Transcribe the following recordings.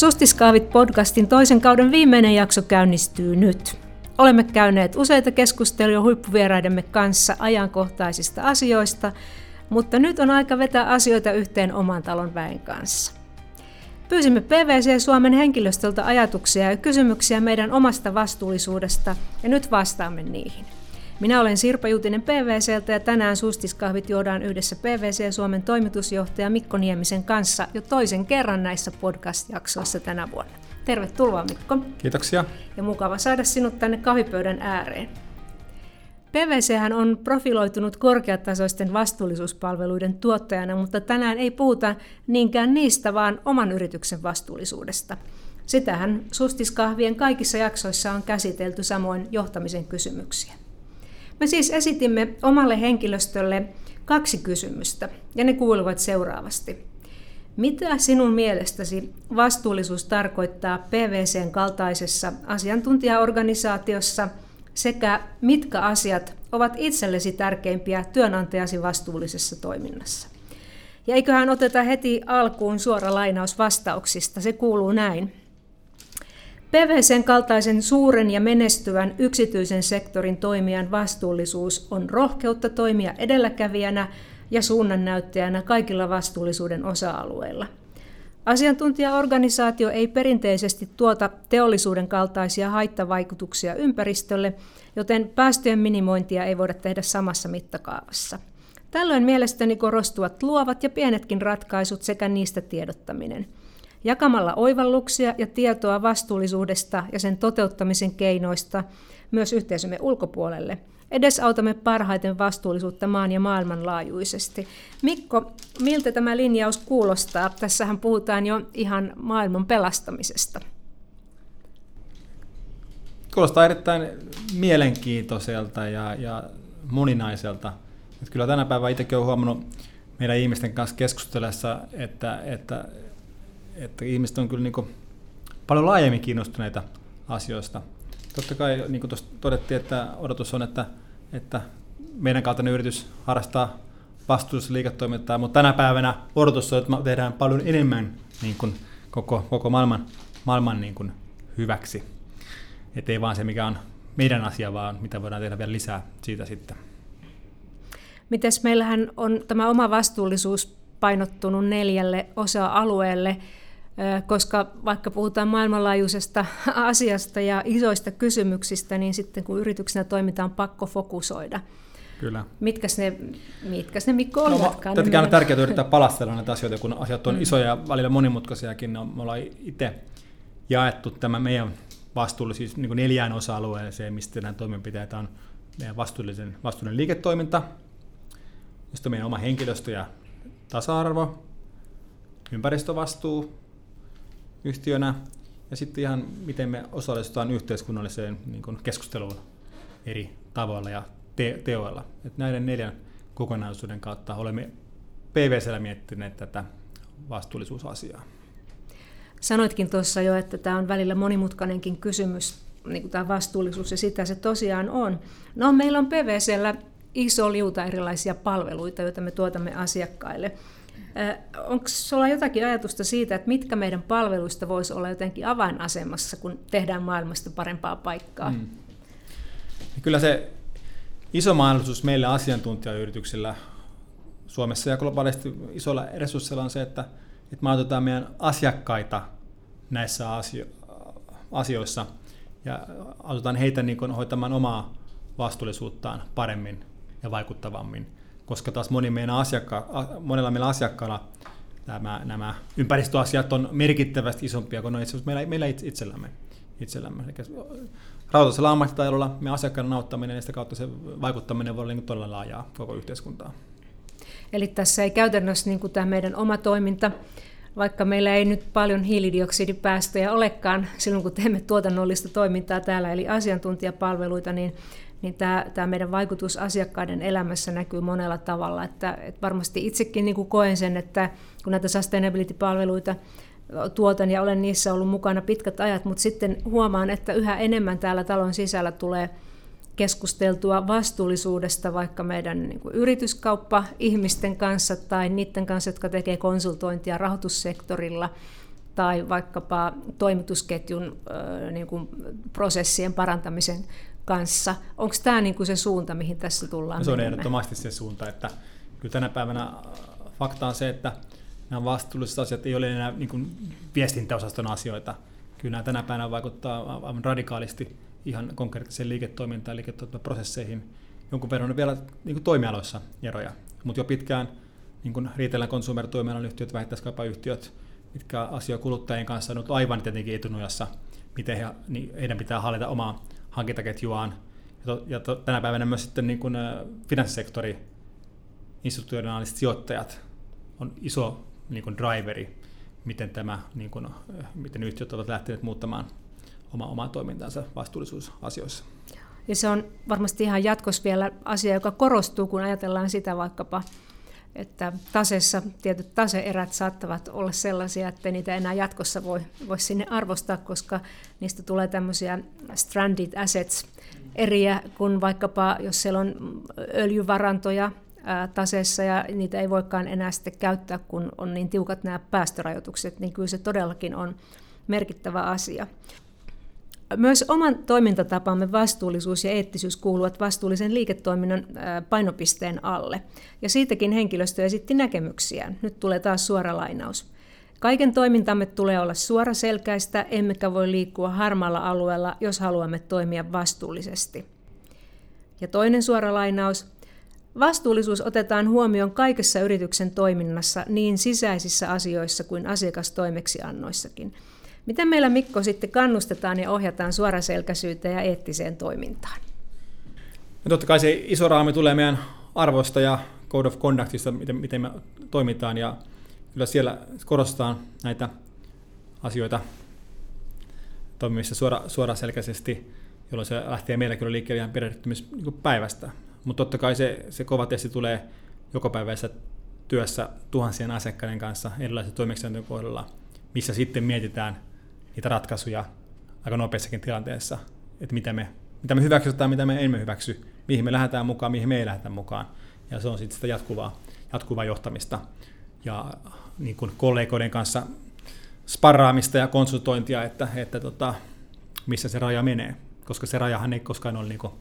Sustiskaavit podcastin toisen kauden viimeinen jakso käynnistyy nyt. Olemme käyneet useita keskusteluja huippuvieraidemme kanssa ajankohtaisista asioista, mutta nyt on aika vetää asioita yhteen oman talon väen kanssa. Pyysimme PVC Suomen henkilöstöltä ajatuksia ja kysymyksiä meidän omasta vastuullisuudesta ja nyt vastaamme niihin. Minä olen Sirpa Jutinen PVCltä ja tänään sustiskahvit juodaan yhdessä PVC Suomen toimitusjohtaja Mikko Niemisen kanssa jo toisen kerran näissä podcast-jaksoissa tänä vuonna. Tervetuloa Mikko. Kiitoksia. Ja mukava saada sinut tänne kahvipöydän ääreen. PVC on profiloitunut korkeatasoisten vastuullisuuspalveluiden tuottajana, mutta tänään ei puhuta niinkään niistä, vaan oman yrityksen vastuullisuudesta. Sitähän sustiskahvien kaikissa jaksoissa on käsitelty samoin johtamisen kysymyksiä. Me siis esitimme omalle henkilöstölle kaksi kysymystä, ja ne kuuluvat seuraavasti. Mitä sinun mielestäsi vastuullisuus tarkoittaa PVCn kaltaisessa asiantuntijaorganisaatiossa sekä mitkä asiat ovat itsellesi tärkeimpiä työnantajasi vastuullisessa toiminnassa? Ja eiköhän oteta heti alkuun suora lainaus vastauksista. Se kuuluu näin. PVCn kaltaisen suuren ja menestyvän yksityisen sektorin toimijan vastuullisuus on rohkeutta toimia edelläkävijänä ja suunnannäyttäjänä kaikilla vastuullisuuden osa-alueilla. Asiantuntijaorganisaatio ei perinteisesti tuota teollisuuden kaltaisia haittavaikutuksia ympäristölle, joten päästöjen minimointia ei voida tehdä samassa mittakaavassa. Tällöin mielestäni korostuvat luovat ja pienetkin ratkaisut sekä niistä tiedottaminen – Jakamalla oivalluksia ja tietoa vastuullisuudesta ja sen toteuttamisen keinoista myös yhteisömme ulkopuolelle, edesautamme parhaiten vastuullisuutta maan ja maailman laajuisesti. Mikko, miltä tämä linjaus kuulostaa? Tässähän puhutaan jo ihan maailman pelastamisesta. Kuulostaa erittäin mielenkiintoiselta ja, ja moninaiselta. Että kyllä tänä päivänä itsekin olen huomannut meidän ihmisten kanssa keskustellessa, että, että että ihmiset on kyllä niin kuin paljon laajemmin kiinnostuneita asioista. Totta kai, niin kuin tuossa todettiin, että odotus on, että, että meidän kaltainen yritys harrastaa vastuullista liiketoimintaa, mutta tänä päivänä odotus on, että me tehdään paljon enemmän niin kuin koko, koko maailman, maailman niin kuin hyväksi. Että ei vaan se, mikä on meidän asia, vaan mitä voidaan tehdä vielä lisää siitä sitten. Mites meillähän on tämä oma vastuullisuus painottunut neljälle osa-alueelle koska vaikka puhutaan maailmanlaajuisesta asiasta ja isoista kysymyksistä, niin sitten kun yrityksenä toimitaan, pakko fokusoida. Kyllä. Mitkä ne, mitkä ne Mikko no, olivatkaan? Tätäkään on tärkeää yrittää palastella näitä asioita, kun asiat on mm. isoja ja välillä monimutkaisiakin. No, me ollaan itse jaettu tämä meidän vastuulle siis niin neljään osa-alueeseen, mistä nämä toimenpiteet on meidän vastuullisen, vastuullinen liiketoiminta, josta meidän oma henkilöstö ja tasa-arvo, ympäristövastuu, yhtiönä ja sitten ihan miten me osallistutaan yhteiskunnalliseen niin kuin keskusteluun eri tavoilla ja te- teoilla. Et näiden neljän kokonaisuuden kautta olemme PVCllä miettineet tätä vastuullisuusasiaa. Sanoitkin tuossa jo, että tämä on välillä monimutkainenkin kysymys, niin kuin tämä vastuullisuus, ja sitä se tosiaan on. No, meillä on PVCllä iso liuta erilaisia palveluita, joita me tuotamme asiakkaille. Onko sinulla jotakin ajatusta siitä, että mitkä meidän palveluista voisi olla jotenkin avainasemassa, kun tehdään maailmasta parempaa paikkaa? Mm. Kyllä se iso mahdollisuus meille asiantuntijayrityksillä Suomessa ja globaalisti isolla resursseilla on se, että, että me autetaan meidän asiakkaita näissä asio- asioissa ja autetaan heitä niin hoitamaan omaa vastuullisuuttaan paremmin ja vaikuttavammin koska taas moni meidän asiakka- monella meillä asiakkaalla nämä, nämä ympäristöasiat on merkittävästi isompia kuin itse meillä, meillä itsellämme. itsellämme. Eli rautaisella ammattitaidolla me asiakkaan auttaminen ja sitä kautta se vaikuttaminen voi olla niin todella laajaa koko yhteiskuntaa. Eli tässä ei käytännössä niin kuin tämä meidän oma toiminta, vaikka meillä ei nyt paljon hiilidioksidipäästöjä olekaan silloin, kun teemme tuotannollista toimintaa täällä, eli asiantuntijapalveluita, niin niin tämä, tämä meidän vaikutus asiakkaiden elämässä näkyy monella tavalla. Että, että varmasti itsekin niin kuin koen sen, että kun näitä sustainability-palveluita tuotan ja olen niissä ollut mukana pitkät ajat, mutta sitten huomaan, että yhä enemmän täällä talon sisällä tulee keskusteltua vastuullisuudesta vaikka meidän niin kuin yrityskauppa ihmisten kanssa tai niiden kanssa, jotka tekee konsultointia rahoitussektorilla. tai vaikkapa toimitusketjun niin kuin prosessien parantamisen kanssa. Onko tämä niin kuin se suunta, mihin tässä tullaan no, Se on ehdottomasti se suunta, että kyllä tänä päivänä fakta on se, että nämä vastuulliset asiat ei ole enää niin kuin viestintäosaston asioita. Kyllä nämä tänä päivänä vaikuttaa aivan radikaalisti ihan konkreettiseen liiketoimintaan, liiketoimintaprosesseihin. Jonkun verran on vielä niin kuin toimialoissa eroja, mutta jo pitkään niin kuin retail consumer toimialan yhtiöt, vähittäiskaupayhtiöt, mitkä asia kuluttajien kanssa on aivan tietenkin etunojassa, miten he, niin heidän pitää hallita omaa hankintaketjuaan. Ja, to, ja to, tänä päivänä myös sitten niin kuin, finanssisektori, institutionaaliset sijoittajat on iso niin kuin driveri, miten, tämä, niin kuin, miten yhtiöt ovat lähteneet muuttamaan oma, omaa toimintaansa vastuullisuusasioissa. Ja se on varmasti ihan jatkossa vielä asia, joka korostuu, kun ajatellaan sitä vaikkapa, että tasessa tietyt taseerät saattavat olla sellaisia, että niitä enää jatkossa voi, voi sinne arvostaa, koska niistä tulee tämmöisiä stranded assets eriä, kun vaikkapa jos siellä on öljyvarantoja taseessa ja niitä ei voikaan enää sitten käyttää, kun on niin tiukat nämä päästörajoitukset, niin kyllä se todellakin on merkittävä asia. Myös oman toimintatapamme vastuullisuus ja eettisyys kuuluvat vastuullisen liiketoiminnan painopisteen alle. Ja siitäkin henkilöstö esitti näkemyksiään. Nyt tulee taas suora lainaus. Kaiken toimintamme tulee olla suoraselkäistä, emmekä voi liikkua harmaalla alueella, jos haluamme toimia vastuullisesti. Ja toinen suora lainaus. Vastuullisuus otetaan huomioon kaikessa yrityksen toiminnassa, niin sisäisissä asioissa kuin asiakastoimeksiannoissakin. Miten meillä Mikko sitten kannustetaan ja ohjataan suoraselkäisyyteen ja eettiseen toimintaan? No totta kai se iso raami tulee meidän arvoista ja code of conductista, miten, miten me toimitaan ja kyllä siellä korostetaan näitä asioita toimimissa suora, suoraselkäisesti, jolloin se lähtee meillä kyllä liikkeelle ihan perehdyttämispäivästä. Mutta totta kai se, se kova testi tulee jokapäiväisessä työssä tuhansien asiakkaiden kanssa erilaisissa toimeksiantojen kohdalla, missä sitten mietitään niitä ratkaisuja aika nopeassakin tilanteessa, että mitä me, mitä me hyväksytään, mitä me emme hyväksy, mihin me lähdetään mukaan, mihin me ei lähdetä mukaan. Ja se on sitten sitä jatkuvaa, jatkuvaa johtamista ja niin kuin kollegoiden kanssa sparraamista ja konsultointia, että, että tota, missä se raja menee, koska se rajahan ei koskaan ole niin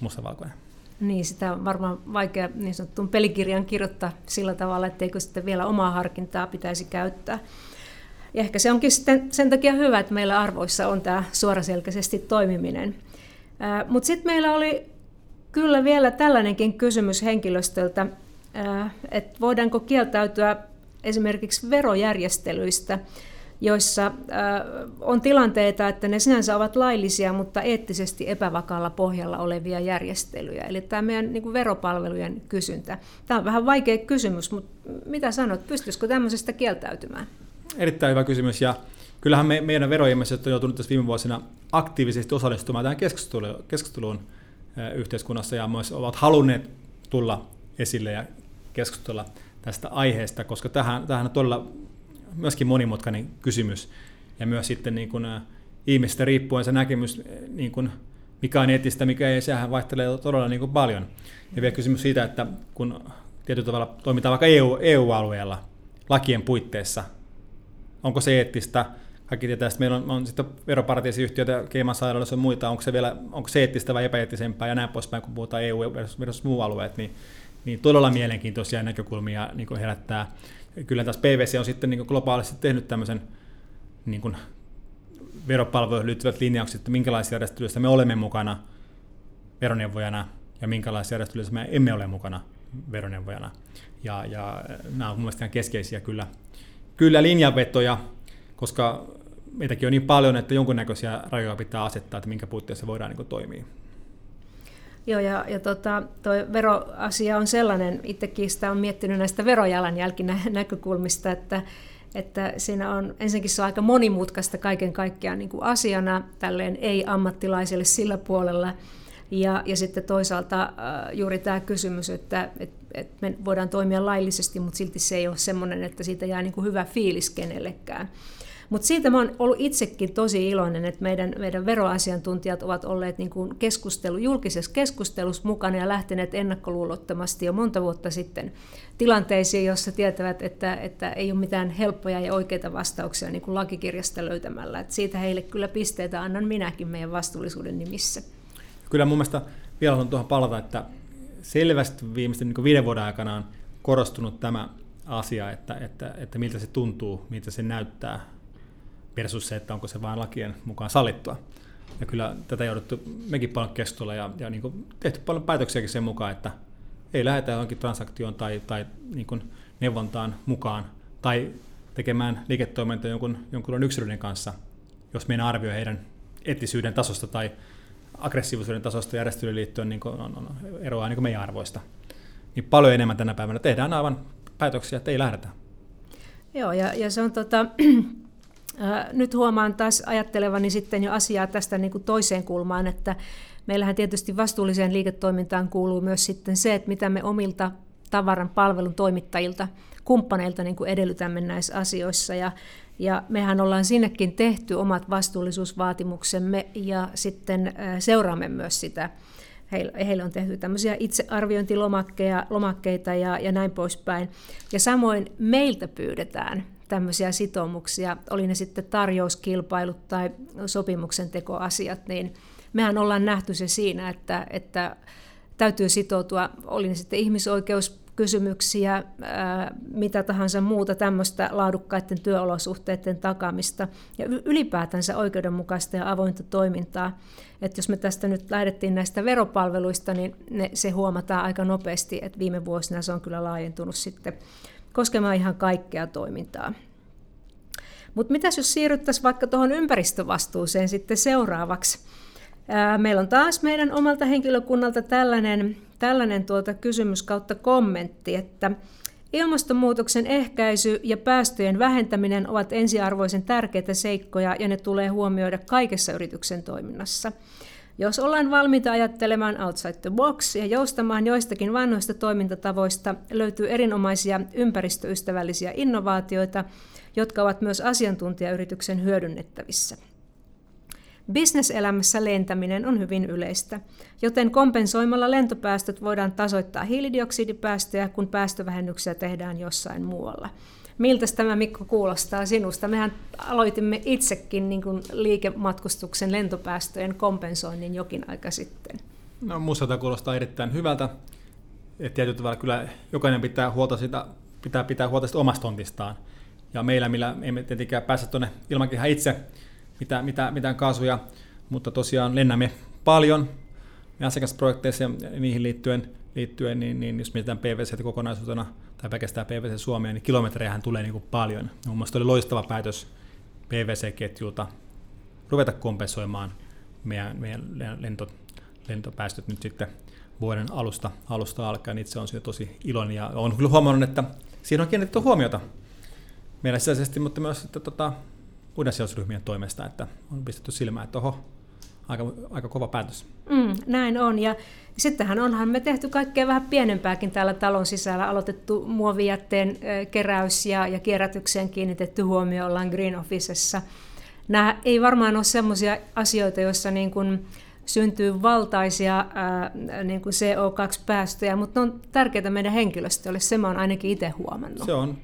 mustavalkoinen. Niin, sitä on varmaan vaikea niin sanottuun pelikirjan kirjoittaa sillä tavalla, etteikö sitten vielä omaa harkintaa pitäisi käyttää. Ja ehkä se onkin sitten sen takia hyvä, että meillä arvoissa on tämä suoraselkäisesti toimiminen. Mutta sitten meillä oli kyllä vielä tällainenkin kysymys henkilöstöltä, että voidaanko kieltäytyä esimerkiksi verojärjestelyistä, joissa on tilanteita, että ne sinänsä ovat laillisia, mutta eettisesti epävakaalla pohjalla olevia järjestelyjä. Eli tämä meidän niin kuin veropalvelujen kysyntä. Tämä on vähän vaikea kysymys, mutta mitä sanot, pystyisikö tämmöisestä kieltäytymään? Erittäin hyvä kysymys ja kyllähän me, meidän veroihmiset on joutunut tässä viime vuosina aktiivisesti osallistumaan tähän keskusteluun, keskusteluun yhteiskunnassa ja myös ovat halunneet tulla esille ja keskustella tästä aiheesta, koska tähän, tähän on todella myöskin monimutkainen kysymys ja myös sitten niin kuin, ihmistä riippuen se näkemys, niin kuin, mikä on eettistä, mikä ei, sehän vaihtelee todella niin kuin paljon. Ja vielä kysymys siitä, että kun tietyllä tavalla toimitaan vaikka EU, EU-alueella lakien puitteissa, onko se eettistä, kaikki tietää, että meillä on, on sitten veroparatiisiyhtiöitä, Cayman sairaaloissa ja muita, onko se, vielä, onko se eettistä vai epäeettisempää ja näin poispäin, kun puhutaan EU versus muu alueet, niin, niin todella mielenkiintoisia näkökulmia niin kuin herättää. Kyllä tässä PVC on sitten niin kuin globaalisti tehnyt tämmöisen niin kuin veropalveluihin liittyvät linjaukset, että minkälaisia järjestelyissä me olemme mukana veroneuvojana ja minkälaisia järjestelyissä me emme ole mukana veroneuvojana. Ja, ja nämä ovat mielestäni keskeisiä kyllä kyllä linjanvetoja, koska meitäkin on niin paljon, että jonkunnäköisiä rajoja pitää asettaa, että minkä puitteissa voidaan niin toimia. Joo, ja, ja tota, veroasia on sellainen, itsekin sitä on miettinyt näistä verojalanjälkinäkökulmista, että, että siinä on, ensinnäkin se on aika monimutkaista kaiken kaikkiaan niin kuin asiana, tälleen ei-ammattilaiselle sillä puolella, ja, ja sitten toisaalta äh, juuri tämä kysymys, että, että, me voidaan toimia laillisesti, mutta silti se ei ole sellainen, että siitä jää niin kuin hyvä fiilis kenellekään. Mutta siitä mä ollut itsekin tosi iloinen, että meidän, meidän veroasiantuntijat ovat olleet niin kuin keskustelu, julkisessa keskustelussa mukana ja lähteneet ennakkoluulottomasti jo monta vuotta sitten tilanteisiin, joissa tietävät, että, että ei ole mitään helppoja ja oikeita vastauksia niin kuin lakikirjasta löytämällä. Et siitä heille kyllä pisteitä annan minäkin meidän vastuullisuuden nimissä. Kyllä mun mielestä vielä on tuohon palata, että selvästi viimeisten niin viiden vuoden aikana on korostunut tämä asia, että, että, että miltä se tuntuu, miltä se näyttää versus se, että onko se vain lakien mukaan sallittua. Ja kyllä tätä jouduttu mekin paljon keskustella ja, ja niin tehty paljon päätöksiäkin sen mukaan, että ei lähdetä johonkin transaktioon tai, tai niin neuvontaan mukaan tai tekemään liiketoimintaa jonkun, jonkun yksilöiden kanssa, jos meidän arvioi heidän eettisyyden tasosta tai aggressiivisuuden tasosta järjestelyyn liittyen niin on, on, eroaa niin meidän arvoista. Niin paljon enemmän tänä päivänä tehdään aivan päätöksiä, että ei lähdetä. Joo, ja, ja se on tota, nyt huomaan taas ajattelevani sitten jo asiaa tästä niin kuin toiseen kulmaan, että meillähän tietysti vastuulliseen liiketoimintaan kuuluu myös sitten se, että mitä me omilta tavaran palvelun toimittajilta, kumppaneilta niin kuin edellytämme näissä asioissa. Ja, ja mehän ollaan sinnekin tehty omat vastuullisuusvaatimuksemme ja sitten seuraamme myös sitä. Heille on tehty tämmöisiä itsearviointilomakkeita ja, ja näin poispäin. Ja samoin meiltä pyydetään tämmöisiä sitoumuksia, oli ne sitten tarjouskilpailut tai sopimuksen tekoasiat, niin mehän ollaan nähty se siinä, että, että täytyy sitoutua, oli ne sitten ihmisoikeuskysymyksiä, mitä tahansa muuta tämmöistä laadukkaiden työolosuhteiden takamista ja ylipäätänsä oikeudenmukaista ja avointa toimintaa. Että jos me tästä nyt lähdettiin näistä veropalveluista, niin ne, se huomataan aika nopeasti, että viime vuosina se on kyllä laajentunut sitten koskemaan ihan kaikkea toimintaa. Mutta mitäs jos siirryttäisiin vaikka tuohon ympäristövastuuseen sitten seuraavaksi? Meillä on taas meidän omalta henkilökunnalta tällainen, tällainen tuota kysymys kautta kommentti, että Ilmastonmuutoksen ehkäisy ja päästöjen vähentäminen ovat ensiarvoisen tärkeitä seikkoja ja ne tulee huomioida kaikessa yrityksen toiminnassa. Jos ollaan valmiita ajattelemaan outside the box ja joustamaan joistakin vanhoista toimintatavoista, löytyy erinomaisia ympäristöystävällisiä innovaatioita, jotka ovat myös asiantuntijayrityksen hyödynnettävissä. Bisneselämässä lentäminen on hyvin yleistä, joten kompensoimalla lentopäästöt voidaan tasoittaa hiilidioksidipäästöjä, kun päästövähennyksiä tehdään jossain muualla. Miltä tämä Mikko kuulostaa sinusta? Mehän aloitimme itsekin niin kuin liikematkustuksen lentopäästöjen kompensoinnin jokin aika sitten. No, minusta tämä kuulostaa erittäin hyvältä. Et tietyllä tavalla kyllä jokainen pitää, huolta sitä, pitää pitää huolta sitä omasta tontistaan. Ja meillä, millä emme tietenkään pääse tuonne ilmakehään itse mitään, mitään, mitään kaasuja, mutta tosiaan lennämme paljon asiakasprojekteissa ja niihin liittyen, liittyen niin, niin jos mietitään PVC kokonaisuutena tai pelkästään PVC Suomeen, niin kilometrejähän tulee niin kuin paljon. Mun mielestä oli loistava päätös PVC-ketjulta ruveta kompensoimaan meidän, meidän lento, lentopäästöt nyt sitten vuoden alusta, alusta alkaen. Itse on siitä tosi iloinen ja olen huomannut, että siinä on kiinnitetty huomiota meillä sisäisesti, mutta myös että, tota, muiden sidosryhmien toimesta, että on pistetty silmään, että oho, aika, aika kova päätös. Mm, näin on. Ja sittenhän onhan me tehty kaikkea vähän pienempääkin täällä talon sisällä. Aloitettu muovijätteen keräys ja, ja kierrätykseen kiinnitetty huomio ollaan Green Officessa. Nämä ei varmaan ole sellaisia asioita, joissa niin kuin syntyy valtaisia ää, niin kuin CO2-päästöjä, mutta ne on tärkeitä meidän henkilöstölle. Se mä oon ainakin itse huomannut. Se on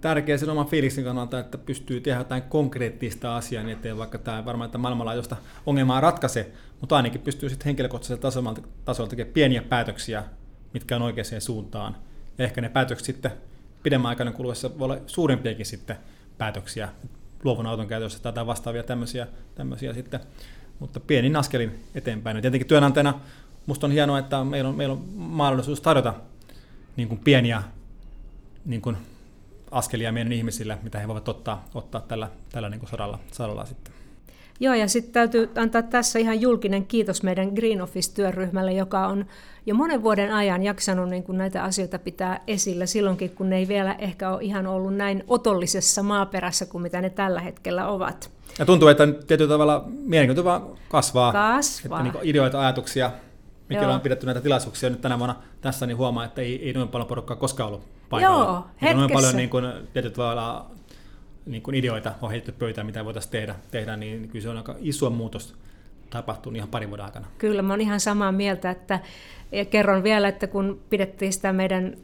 tärkeä sen oman fiiliksen kannalta, että pystyy tehdä jotain konkreettista asiaa niin eteen, vaikka tämä varmaan että maailmanlaajuista ongelmaa ratkaise, mutta ainakin pystyy sitten henkilökohtaisella tasolla, tasolla tekemään pieniä päätöksiä, mitkä on oikeaan suuntaan. Ja ehkä ne päätökset sitten pidemmän aikana kuluessa voi olla suurempiakin sitten päätöksiä luovun auton käytössä tai vastaavia tämmöisiä, tämmöisiä sitten, mutta pienin askelin eteenpäin. Ja tietenkin työnantajana musta on hienoa, että meillä on, meillä on mahdollisuus tarjota niin kuin pieniä niin kuin askelia meidän ihmisille, mitä he voivat ottaa, ottaa tällä, tällä niin kuin saralla, saralla sitten. Joo, ja sitten täytyy antaa tässä ihan julkinen kiitos meidän Green Office-työryhmälle, joka on jo monen vuoden ajan jaksanut niin kuin näitä asioita pitää esillä silloinkin, kun ne ei vielä ehkä ole ihan ollut näin otollisessa maaperässä kuin mitä ne tällä hetkellä ovat. Ja tuntuu, että tietyllä tavalla mielenkiinto vaan kasvaa. Kasvaa. Että niin ideoita, ajatuksia, mikä on pidetty näitä tilaisuuksia nyt tänä vuonna tässä, niin huomaa, että ei, ei noin paljon porukkaa koskaan ollut paikalla. Joo, hetkessä. Noin paljon niin kuin, tietyt tavalla niin kuin ideoita on heitetty pöytään, mitä voitaisiin tehdä, tehdä, niin kyllä se on aika iso muutos tapahtunut ihan parin vuoden aikana. Kyllä, mä olen ihan samaa mieltä, että ja kerron vielä, että kun pidettiin sitä meidän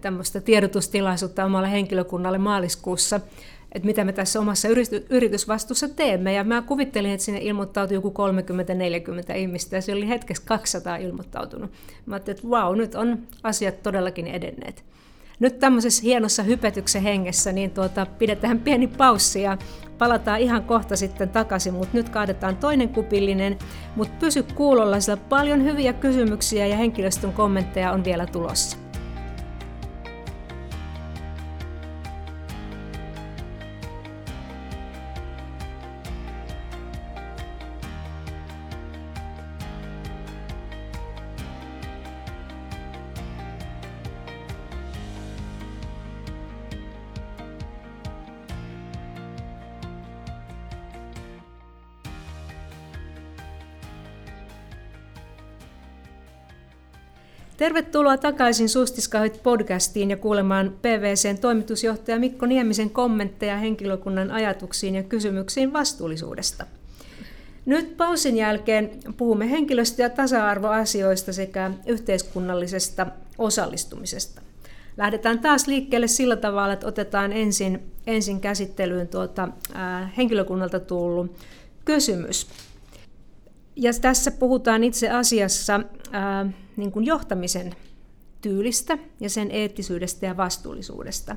tämmöistä tiedotustilaisuutta omalle henkilökunnalle maaliskuussa, että mitä me tässä omassa yritysvastuussa teemme. Ja mä kuvittelin, että sinne ilmoittautui joku 30-40 ihmistä ja se oli hetkessä 200 ilmoittautunut. Mä ajattelin, että vau, nyt on asiat todellakin edenneet. Nyt tämmöisessä hienossa hypetyksen hengessä niin tuota, pidetään pieni paussi ja palataan ihan kohta sitten takaisin, mutta nyt kaadetaan toinen kupillinen, mutta pysy kuulolla, sillä paljon hyviä kysymyksiä ja henkilöstön kommentteja on vielä tulossa. Tervetuloa takaisin Sustiskahit podcastiin ja kuulemaan PVCn toimitusjohtaja Mikko Niemisen kommentteja henkilökunnan ajatuksiin ja kysymyksiin vastuullisuudesta. Nyt pausin jälkeen puhumme henkilöstö- ja tasa-arvoasioista sekä yhteiskunnallisesta osallistumisesta. Lähdetään taas liikkeelle sillä tavalla, että otetaan ensin, ensin käsittelyyn tuota, ää, henkilökunnalta tullut kysymys. Ja tässä puhutaan itse asiassa ää, niin kuin johtamisen tyylistä ja sen eettisyydestä ja vastuullisuudesta.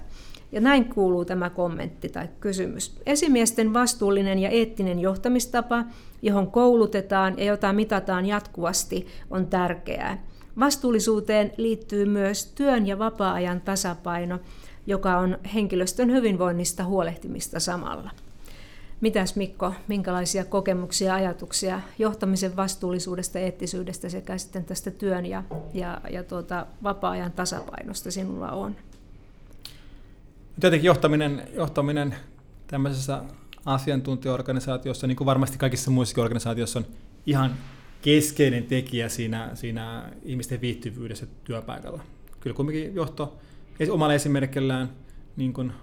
Ja näin kuuluu tämä kommentti tai kysymys. Esimiesten vastuullinen ja eettinen johtamistapa, johon koulutetaan ja jota mitataan jatkuvasti, on tärkeää. Vastuullisuuteen liittyy myös työn ja vapaa-ajan tasapaino, joka on henkilöstön hyvinvoinnista huolehtimista samalla. Mitäs Mikko, minkälaisia kokemuksia ja ajatuksia johtamisen vastuullisuudesta, eettisyydestä sekä sitten tästä työn ja, ja, ja tuota, vapaa-ajan tasapainosta sinulla on? Tietenkin johtaminen, johtaminen tämmöisessä asiantuntijaorganisaatiossa, niin kuin varmasti kaikissa muissakin organisaatioissa on ihan keskeinen tekijä siinä, siinä ihmisten viihtyvyydessä työpaikalla. Kyllä kuitenkin johto omalla esimerkillään niin kuin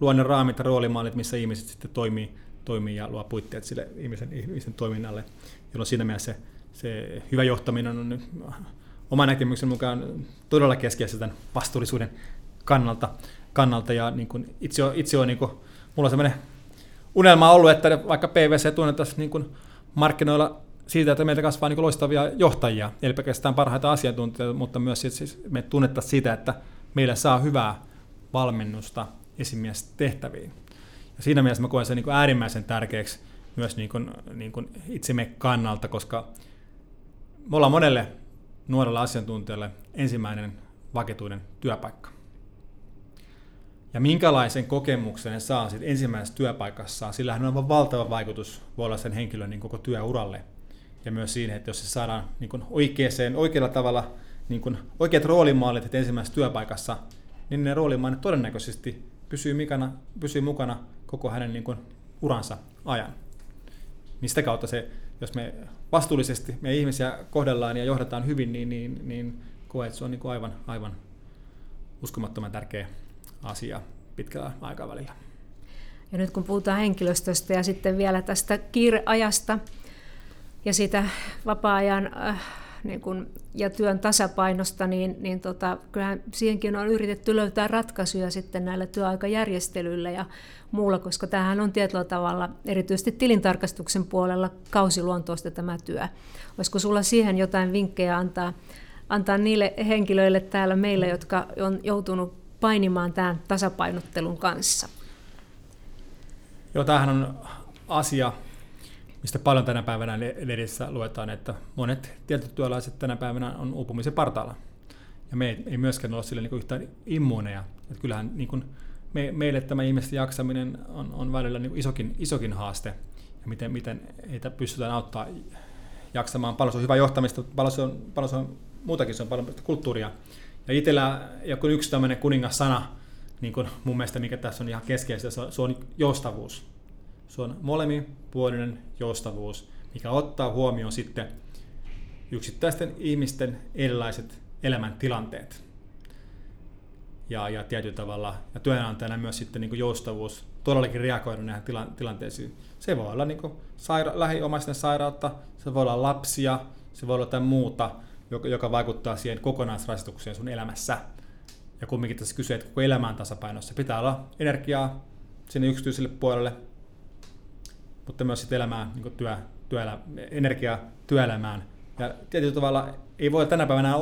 luo ne raamit ja roolimallit, missä ihmiset sitten toimii toimii ja luo puitteet sille ihmisen, ihmisen toiminnalle, jolloin siinä mielessä se, se hyvä johtaminen on nyt oman näkemyksen mukaan todella keskeistä tämän vastuullisuuden kannalta. kannalta ja niin kuin itse on, itse on niin kuin, mulla on sellainen unelma ollut, että vaikka PVC tunnettaisiin niin kuin markkinoilla siitä, että meiltä kasvaa niin loistavia johtajia, eli pelkästään parhaita asiantuntijoita, mutta myös siis me tunnettaisiin sitä, että meillä saa hyvää valmennusta esimies tehtäviin. Ja siinä mielessä mä koen sen niin kuin äärimmäisen tärkeäksi myös niin kuin, niin kuin itsemme kannalta, koska me ollaan monelle nuorelle asiantuntijalle ensimmäinen vakituinen työpaikka. Ja minkälaisen kokemuksen saa sitten ensimmäisessä työpaikassa, sillä on aivan valtava vaikutus voi olla sen henkilön niin koko työuralle. Ja myös siihen, että jos se saadaan niin kuin oikeaan, oikealla tavalla niin kuin oikeat roolimallit että ensimmäisessä työpaikassa, niin ne roolimallit todennäköisesti pysyy, mikana, pysyy mukana koko hänen niin kuin, uransa ajan. Sitä kautta se, jos me vastuullisesti me ihmisiä kohdellaan ja johdetaan hyvin, niin, niin, niin koe, että se on niin kuin aivan, aivan uskomattoman tärkeä asia pitkällä aikavälillä. Ja nyt kun puhutaan henkilöstöstä ja sitten vielä tästä kiireajasta ja sitä vapaa-ajan äh, niin kun, ja työn tasapainosta, niin, niin tota, kyllähän siihenkin on yritetty löytää ratkaisuja sitten näillä työaikajärjestelyillä ja muulla, koska tämähän on tietyllä tavalla, erityisesti tilintarkastuksen puolella, kausiluontoista tämä työ. Olisiko sulla siihen jotain vinkkejä antaa, antaa niille henkilöille täällä meillä, jotka on joutunut painimaan tämän tasapainottelun kanssa? Joo, tämähän on asia, mistä paljon tänä päivänä ledissä luetaan, että monet tietyt työläiset tänä päivänä on uupumisen partaalla. Ja me ei, myöskään ole sille niin yhtään immuuneja. Että kyllähän niin kuin me, meille tämä ihmisten jaksaminen on, on välillä niin isokin, isokin haaste. Ja miten, miten heitä pystytään auttaa jaksamaan. Paljon se on hyvä johtamista, paljon se on, paljon se on muutakin, se on paljon kulttuuria. Ja itsellä joku yksi tämmöinen kuningassana, niin kuin mun mielestä mikä tässä on ihan keskeistä, se on joustavuus se on molemminpuolinen joustavuus, mikä ottaa huomioon sitten yksittäisten ihmisten erilaiset elämäntilanteet. ja, ja tietyllä tavalla, ja työnantajana myös sitten niin joustavuus todellakin reagoida näihin tila, tilanteisiin. Se voi olla niin saira- lähiomaisten sairautta, se voi olla lapsia, se voi olla jotain muuta, joka, joka vaikuttaa siihen kokonaisrasitukseen sun elämässä. Ja kumminkin tässä kysyy, että koko elämä on tasapainossa. Pitää olla energiaa sinne yksityiselle puolelle, mutta myös sitten elämää, niin työ, työelä, energiaa työelämään. Ja tietyllä tavalla ei voi tänä päivänä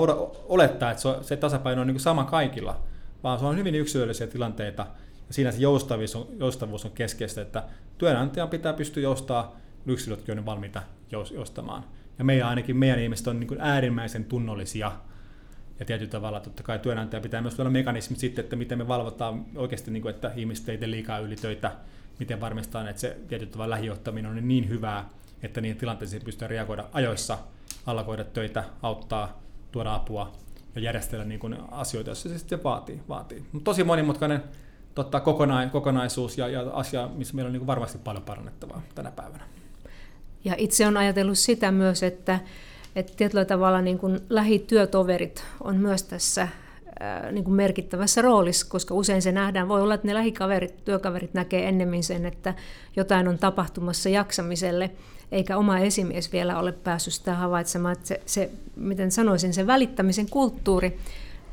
olettaa, että se tasapaino on niin sama kaikilla, vaan se on hyvin yksilöllisiä tilanteita, ja siinä se joustavuus on, joustavuus on keskeistä, että työnantajan pitää pystyä joustaa, yksilötkin on valmiita joustamaan. Ja meidän ainakin meidän ihmiset on niin äärimmäisen tunnollisia, ja tietyllä tavalla totta kai työnantaja pitää myös olla mekanismit sitten, että miten me valvotaan oikeasti, niin kuin, että ihmiset ei tee liikaa ylitöitä, miten varmistetaan, että se tavalla lähijohtaminen on niin hyvää, että niihin tilanteisiin pystyy reagoida ajoissa, allakoida töitä, auttaa, tuoda apua ja järjestellä niin kuin asioita, jos se sitten vaatii. vaatii. Mutta tosi monimutkainen totta, kokonaisuus ja, ja asia, missä meillä on niin kuin varmasti paljon parannettavaa tänä päivänä. Ja itse on ajatellut sitä myös, että, että tietyllä tavalla niin kuin lähityötoverit on myös tässä niin kuin merkittävässä roolissa, koska usein se nähdään, voi olla, että ne lähikaverit, työkaverit näkee ennemmin sen, että jotain on tapahtumassa jaksamiselle, eikä oma esimies vielä ole päässyt sitä havaitsemaan, että se, se miten sanoisin, se välittämisen kulttuuri,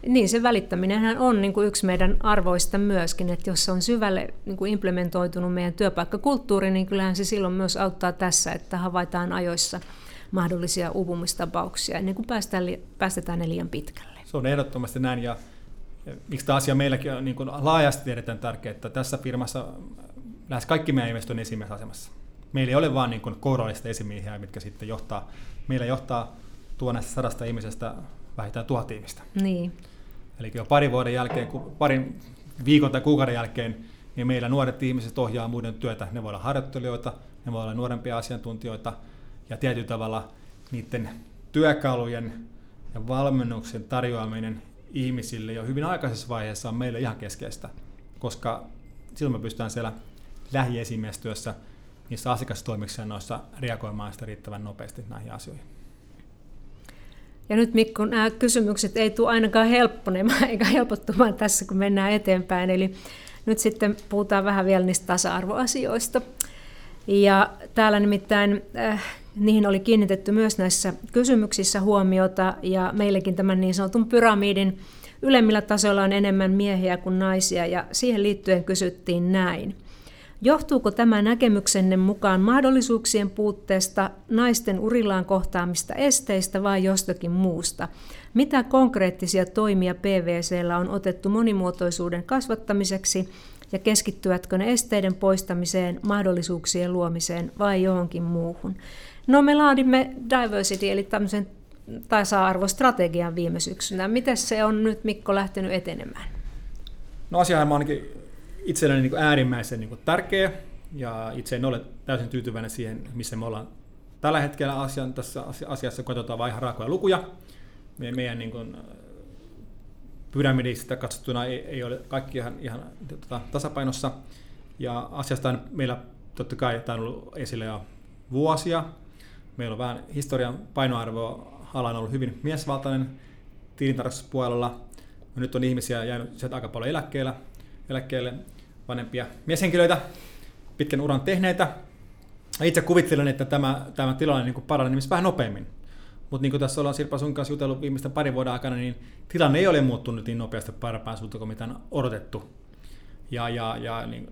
niin se välittäminenhän on niin kuin yksi meidän arvoista myöskin, että jos se on syvälle niin kuin implementoitunut meidän työpaikkakulttuuri, niin kyllähän se silloin myös auttaa tässä, että havaitaan ajoissa mahdollisia uupumistapauksia ennen kuin päästään, päästetään ne liian pitkälle. Se on ehdottomasti näin ja miksi tämä asia meilläkin on niin kuin laajasti erittäin tärkeä, että tässä firmassa lähes kaikki meidän ihmiset on esimiestasemassa. Meillä ei ole vain niin kourallista esimiehiä, mitkä sitten johtaa. Meillä johtaa tuonnesta sadasta ihmisestä vähintään tuhat ihmistä. Niin. Eli jo parin vuoden jälkeen, parin viikon tai kuukauden jälkeen, niin meillä nuoret ihmiset ohjaa muiden työtä. Ne voi olla harjoittelijoita, ne voi olla nuorempia asiantuntijoita, ja tietyllä tavalla niiden työkalujen ja valmennuksen tarjoaminen ihmisille jo hyvin aikaisessa vaiheessa on meille ihan keskeistä, koska silloin me pystytään siellä lähiesimiestyössä niissä asiakastoimiksiannoissa reagoimaan sitä riittävän nopeasti näihin asioihin. Ja nyt Mikko, nämä kysymykset ei tule ainakaan helpponemaan eikä helpottumaan tässä, kun mennään eteenpäin. Eli nyt sitten puhutaan vähän vielä niistä tasa-arvoasioista. Ja täällä nimittäin äh, niihin oli kiinnitetty myös näissä kysymyksissä huomiota, ja meillekin tämän niin sanotun pyramidin ylemmillä tasoilla on enemmän miehiä kuin naisia, ja siihen liittyen kysyttiin näin. Johtuuko tämä näkemyksenne mukaan mahdollisuuksien puutteesta, naisten urillaan kohtaamista esteistä vai jostakin muusta? Mitä konkreettisia toimia PVCllä on otettu monimuotoisuuden kasvattamiseksi ja keskittyvätkö ne esteiden poistamiseen, mahdollisuuksien luomiseen vai johonkin muuhun? No me laadimme diversity eli tämmöisen tasa-arvostrategian viime syksynä. Miten se on nyt Mikko lähtenyt etenemään? No asiahan on ainakin itselleni niin äärimmäisen niin tärkeä ja itse en ole täysin tyytyväinen siihen, missä me ollaan tällä hetkellä asian, tässä asiassa, katsotaan vain ihan raakoja lukuja. Meidän, meidän niin kuin, pyramidista katsottuna ei, ei ole kaikki ihan, ihan tota, tasapainossa. Ja asiasta on meillä totta kai tämä on ollut esillä jo vuosia. Meillä on vähän historian painoarvo ala on ollut hyvin miesvaltainen tilintarkastuspuolella. Nyt on ihmisiä jäänyt sieltä aika paljon eläkkeellä, eläkkeelle vanhempia mieshenkilöitä, pitkän uran tehneitä. Itse kuvittelen, että tämä, tämä tilanne niin paranee vähän nopeammin. Mutta niin kuin tässä ollaan Sirpa sun kanssa jutellut viimeisten parin vuoden aikana, niin tilanne ei ole muuttunut niin nopeasti parempaan suuntaan kuin mitä on odotettu. Ja, ja, ja niin,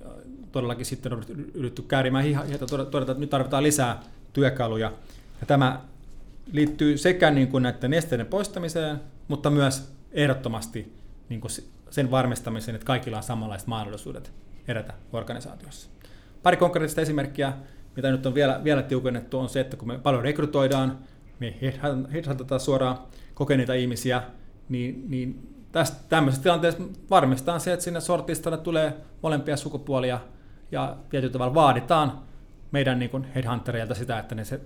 todellakin sitten on yritetty käärimään hihat ja todeta, että nyt tarvitaan lisää työkaluja. Ja tämä liittyy sekä niin kuin näiden esteiden poistamiseen, mutta myös ehdottomasti niin kuin sen varmistamiseen, että kaikilla on samanlaiset mahdollisuudet edetä organisaatiossa. Pari konkreettista esimerkkiä, mitä nyt on vielä, vielä tiukennettu, on se, että kun me paljon rekrytoidaan, me headhuntataan suoraan kokeneita ihmisiä, niin, niin tästä, tämmöisessä tilanteessa varmistetaan se, että sinne sortistalle tulee molempia sukupuolia ja tietyllä tavalla vaaditaan meidän niin headhuntereilta sitä, että ne se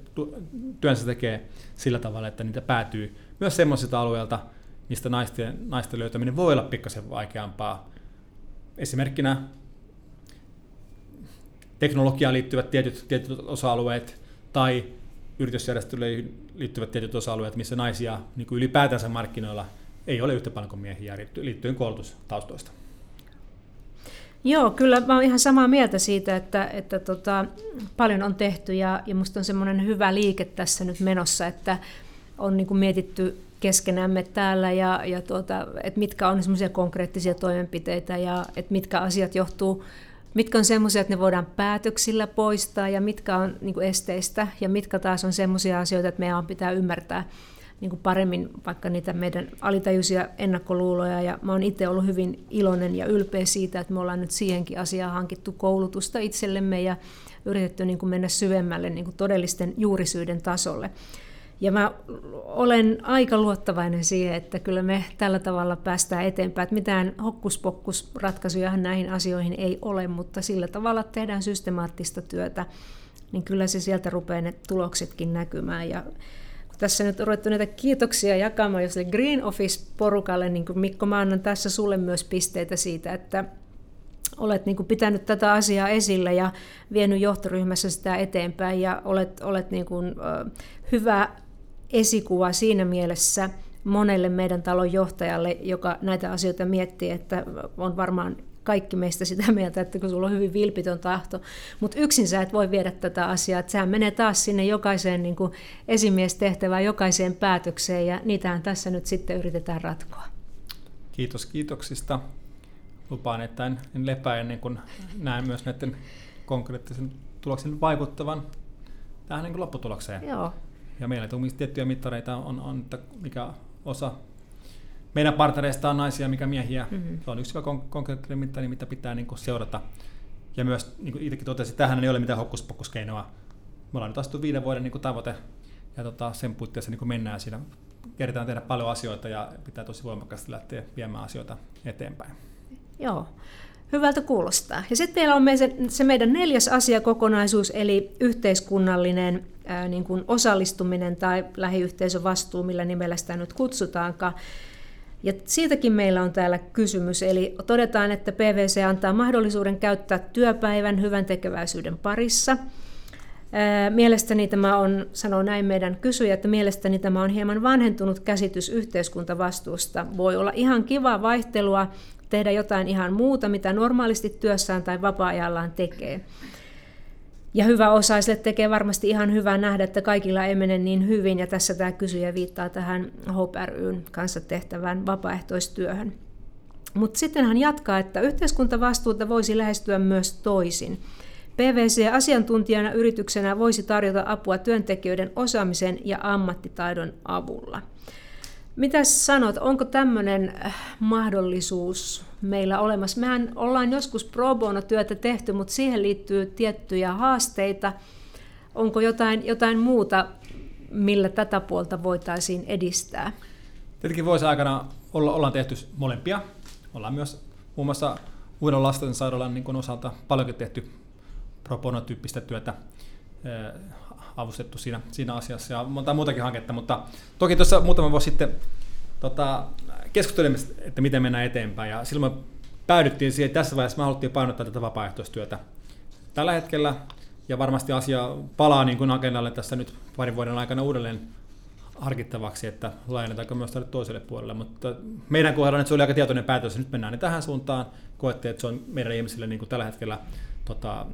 työnsä tekee sillä tavalla, että niitä päätyy myös semmoisilta alueilta, mistä naisten, naisten löytäminen voi olla pikkasen vaikeampaa. Esimerkkinä teknologiaan liittyvät tietyt, tietyt osa-alueet tai yritysjärjestelyihin liittyvät tietyt osa-alueet, missä naisia niin kuin ylipäätänsä markkinoilla ei ole yhtä paljon kuin miehiä liittyen koulutustaustoista. Joo, kyllä mä oon ihan samaa mieltä siitä, että, että tota, paljon on tehty ja, ja musta on semmoinen hyvä liike tässä nyt menossa, että on niin kuin mietitty keskenämme täällä ja, ja tuota, että mitkä on semmoisia konkreettisia toimenpiteitä ja että mitkä asiat johtuu, mitkä on semmoisia, että ne voidaan päätöksillä poistaa ja mitkä on niin kuin esteistä ja mitkä taas on semmoisia asioita, että meidän pitää ymmärtää niin kuin paremmin vaikka niitä meidän alitajuisia ennakkoluuloja. Ja mä oon itse ollut hyvin iloinen ja ylpeä siitä, että me ollaan nyt siihenkin asiaan hankittu koulutusta itsellemme ja yritetty niin kuin mennä syvemmälle niin kuin todellisten juurisyiden tasolle. Ja mä olen aika luottavainen siihen, että kyllä me tällä tavalla päästään eteenpäin. Että mitään hokkuspokkusratkaisuja näihin asioihin ei ole, mutta sillä tavalla tehdään systemaattista työtä, niin kyllä se sieltä rupeaa ne tuloksetkin näkymään. Ja tässä nyt ruvettu näitä kiitoksia jakamaan jo Green Office-porukalle, niin kuin Mikko, mä annan tässä sulle myös pisteitä siitä, että olet niin kuin pitänyt tätä asiaa esillä ja vienyt johtoryhmässä sitä eteenpäin ja olet, olet niin kuin, hyvä esikuva siinä mielessä monelle meidän talon johtajalle, joka näitä asioita miettii, että on varmaan kaikki meistä sitä mieltä, että kun sulla on hyvin vilpitön tahto, mutta yksin sä et voi viedä tätä asiaa, että sehän menee taas sinne jokaiseen niin kuin esimiestehtävään, jokaiseen päätökseen ja niitähän tässä nyt sitten yritetään ratkoa. Kiitos kiitoksista. Lupaan, että en, en lepää ennen kuin näen myös näiden konkreettisen tuloksen vaikuttavan tähän niin lopputulokseen. Joo. Ja meillä tiettyjä mittareita, on, on, että mikä osa meidän partnereista on naisia, mikä miehiä. Mm-hmm. Se on yksi konkreettinen mittari, mitä pitää niin kuin seurata. Ja myös, niin kuin itsekin totesin, tähän ei ole mitään hokkuspokkuskeinoa. Me ollaan nyt astu viiden vuoden niin kuin tavoite, ja tota, sen puitteissa niin kuin mennään siinä. Keritään tehdä paljon asioita ja pitää tosi voimakkaasti lähteä viemään asioita eteenpäin. Joo, hyvältä kuulostaa. Ja sitten meillä on se meidän neljäs asiakokonaisuus, eli yhteiskunnallinen ää, niin kuin osallistuminen tai lähiyhteisön vastuu, millä nimellä sitä nyt kutsutaankaan. Ja siitäkin meillä on täällä kysymys, eli todetaan, että PVC antaa mahdollisuuden käyttää työpäivän hyvän tekeväisyyden parissa. Mielestäni tämä on, sanoo näin meidän kysyjä, että mielestäni tämä on hieman vanhentunut käsitys yhteiskuntavastuusta. Voi olla ihan kiva vaihtelua tehdä jotain ihan muuta, mitä normaalisti työssään tai vapaa-ajallaan tekee. Ja hyvä osaiselle tekee varmasti ihan hyvää nähdä, että kaikilla ei mene niin hyvin, ja tässä tämä kysyjä viittaa tähän Hope ryn kanssa tehtävään vapaaehtoistyöhön. Mutta sitten hän jatkaa, että yhteiskuntavastuuta voisi lähestyä myös toisin. PVC asiantuntijana yrityksenä voisi tarjota apua työntekijöiden osaamisen ja ammattitaidon avulla. Mitä sanot, onko tämmöinen äh, mahdollisuus meillä olemassa? Mehän ollaan joskus pro bono työtä tehty, mutta siihen liittyy tiettyjä haasteita. Onko jotain, jotain muuta, millä tätä puolta voitaisiin edistää? Tietenkin voisi aikana olla, ollaan tehty molempia. Ollaan myös muun muassa Uuden lastensairaalan niin osalta paljonkin tehty pro bono-tyyppistä työtä avustettu siinä, siinä asiassa ja monta muutakin hanketta, mutta toki tuossa muutama vuosi sitten tota, keskustelimme, että miten mennään eteenpäin. Ja silloin me päädyttiin siihen, että tässä vaiheessa me haluttiin painottaa tätä vapaaehtoistyötä. Tällä hetkellä. Ja varmasti asia palaa niin kuin agendalle tässä nyt parin vuoden aikana uudelleen harkittavaksi, että laajennetaanko myös tälle toiselle puolelle, mutta meidän kohdalla se oli aika tietoinen päätös, että nyt mennään niin tähän suuntaan, koettiin, että se on meidän ihmisille niin kuin tällä hetkellä tota,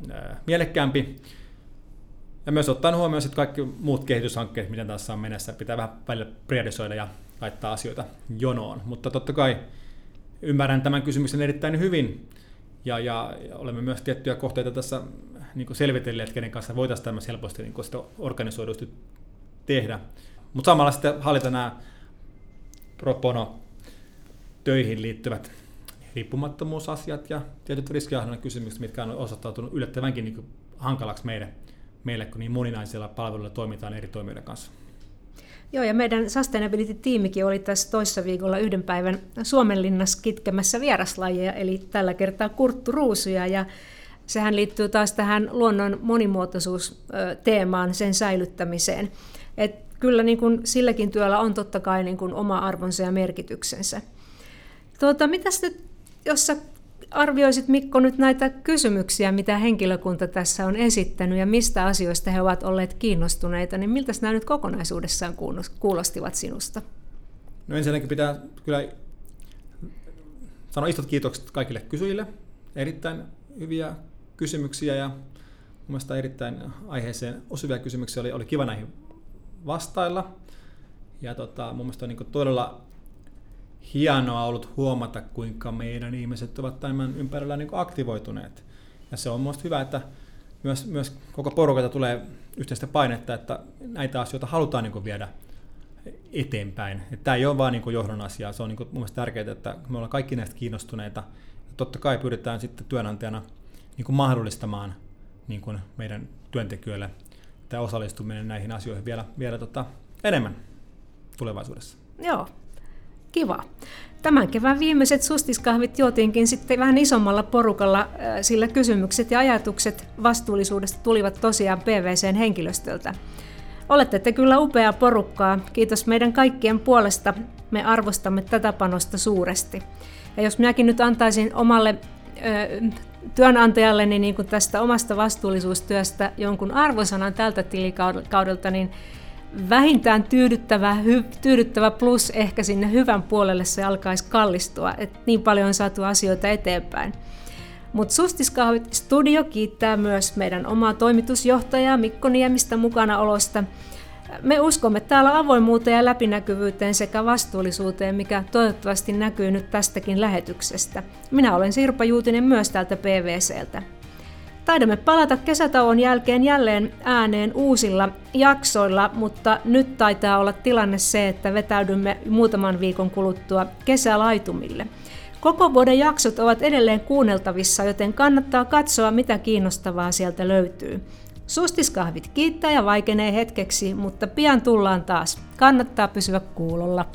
mielekkäämpi, ja myös ottaen huomioon sitten kaikki muut kehityshankkeet, miten tässä on menessä, pitää vähän välillä priorisoida ja laittaa asioita jonoon. Mutta totta kai ymmärrän tämän kysymyksen erittäin hyvin, ja, ja olemme myös tiettyjä kohteita tässä niin selvitelleet, kenen kanssa voitaisiin tämmöistä helposti niin sitä organisoidusti tehdä. Mutta samalla sitten hallita nämä propono töihin liittyvät riippumattomuusasiat ja tietyt riskiahdonnan kysymykset, mitkä on osoittautunut yllättävänkin niin hankalaksi meille meille, kun niin moninaisilla palveluilla toimitaan eri toimijoiden kanssa. Joo, ja meidän Sustainability-tiimikin oli tässä toissa viikolla yhden päivän Suomenlinnassa kitkemässä vieraslajeja, eli tällä kertaa kurtturuusuja, ja sehän liittyy taas tähän luonnon monimuotoisuusteemaan, sen säilyttämiseen. Et kyllä niin kuin silläkin työllä on totta kai niin kuin oma arvonsa ja merkityksensä. Tuota, mitäs nyt, jos sä arvioisit Mikko nyt näitä kysymyksiä, mitä henkilökunta tässä on esittänyt ja mistä asioista he ovat olleet kiinnostuneita, niin miltä nämä nyt kokonaisuudessaan kuulostivat sinusta? No ensinnäkin pitää kyllä sanoa isot kiitokset kaikille kysyjille. Erittäin hyviä kysymyksiä ja mun mielestä erittäin aiheeseen osuvia kysymyksiä. Oli, oli kiva näihin vastailla. Ja tota, mun mielestä on niin todella hienoa ollut huomata, kuinka meidän ihmiset ovat tämän ympärillä niin aktivoituneet. Ja se on myös hyvä, että myös, myös koko porukalta tulee yhteistä painetta, että näitä asioita halutaan niin viedä eteenpäin. Että tämä ei ole vain niin johdon asia, se on niin mun mielestä tärkeää, että me ollaan kaikki näistä kiinnostuneita. Ja totta kai pyritään sitten työnantajana niin mahdollistamaan niin meidän työntekijöille tämä osallistuminen näihin asioihin vielä, vielä tota, enemmän tulevaisuudessa. Joo, kiva. Tämän kevään viimeiset sustiskahvit juotiinkin sitten vähän isommalla porukalla, äh, sillä kysymykset ja ajatukset vastuullisuudesta tulivat tosiaan PVCn henkilöstöltä. Olette te kyllä upea porukkaa. Kiitos meidän kaikkien puolesta. Me arvostamme tätä panosta suuresti. Ja jos minäkin nyt antaisin omalle ö, työnantajalleni niin kuin tästä omasta vastuullisuustyöstä jonkun arvosanan tältä tilikaudelta, niin vähintään tyydyttävä, hy, tyydyttävä plus ehkä sinne hyvän puolelle se alkaisi kallistua, että niin paljon on saatu asioita eteenpäin. Mutta Sustiskahvit Studio kiittää myös meidän omaa toimitusjohtajaa Mikko Niemistä olosta. Me uskomme täällä avoimuuteen ja läpinäkyvyyteen sekä vastuullisuuteen, mikä toivottavasti näkyy nyt tästäkin lähetyksestä. Minä olen Sirpa Juutinen myös täältä PVCltä. Taidamme palata kesätauon jälkeen jälleen ääneen uusilla jaksoilla, mutta nyt taitaa olla tilanne se, että vetäydymme muutaman viikon kuluttua kesälaitumille. Koko vuoden jaksot ovat edelleen kuunneltavissa, joten kannattaa katsoa, mitä kiinnostavaa sieltä löytyy. Sustiskahvit kiittää ja vaikenee hetkeksi, mutta pian tullaan taas. Kannattaa pysyä kuulolla.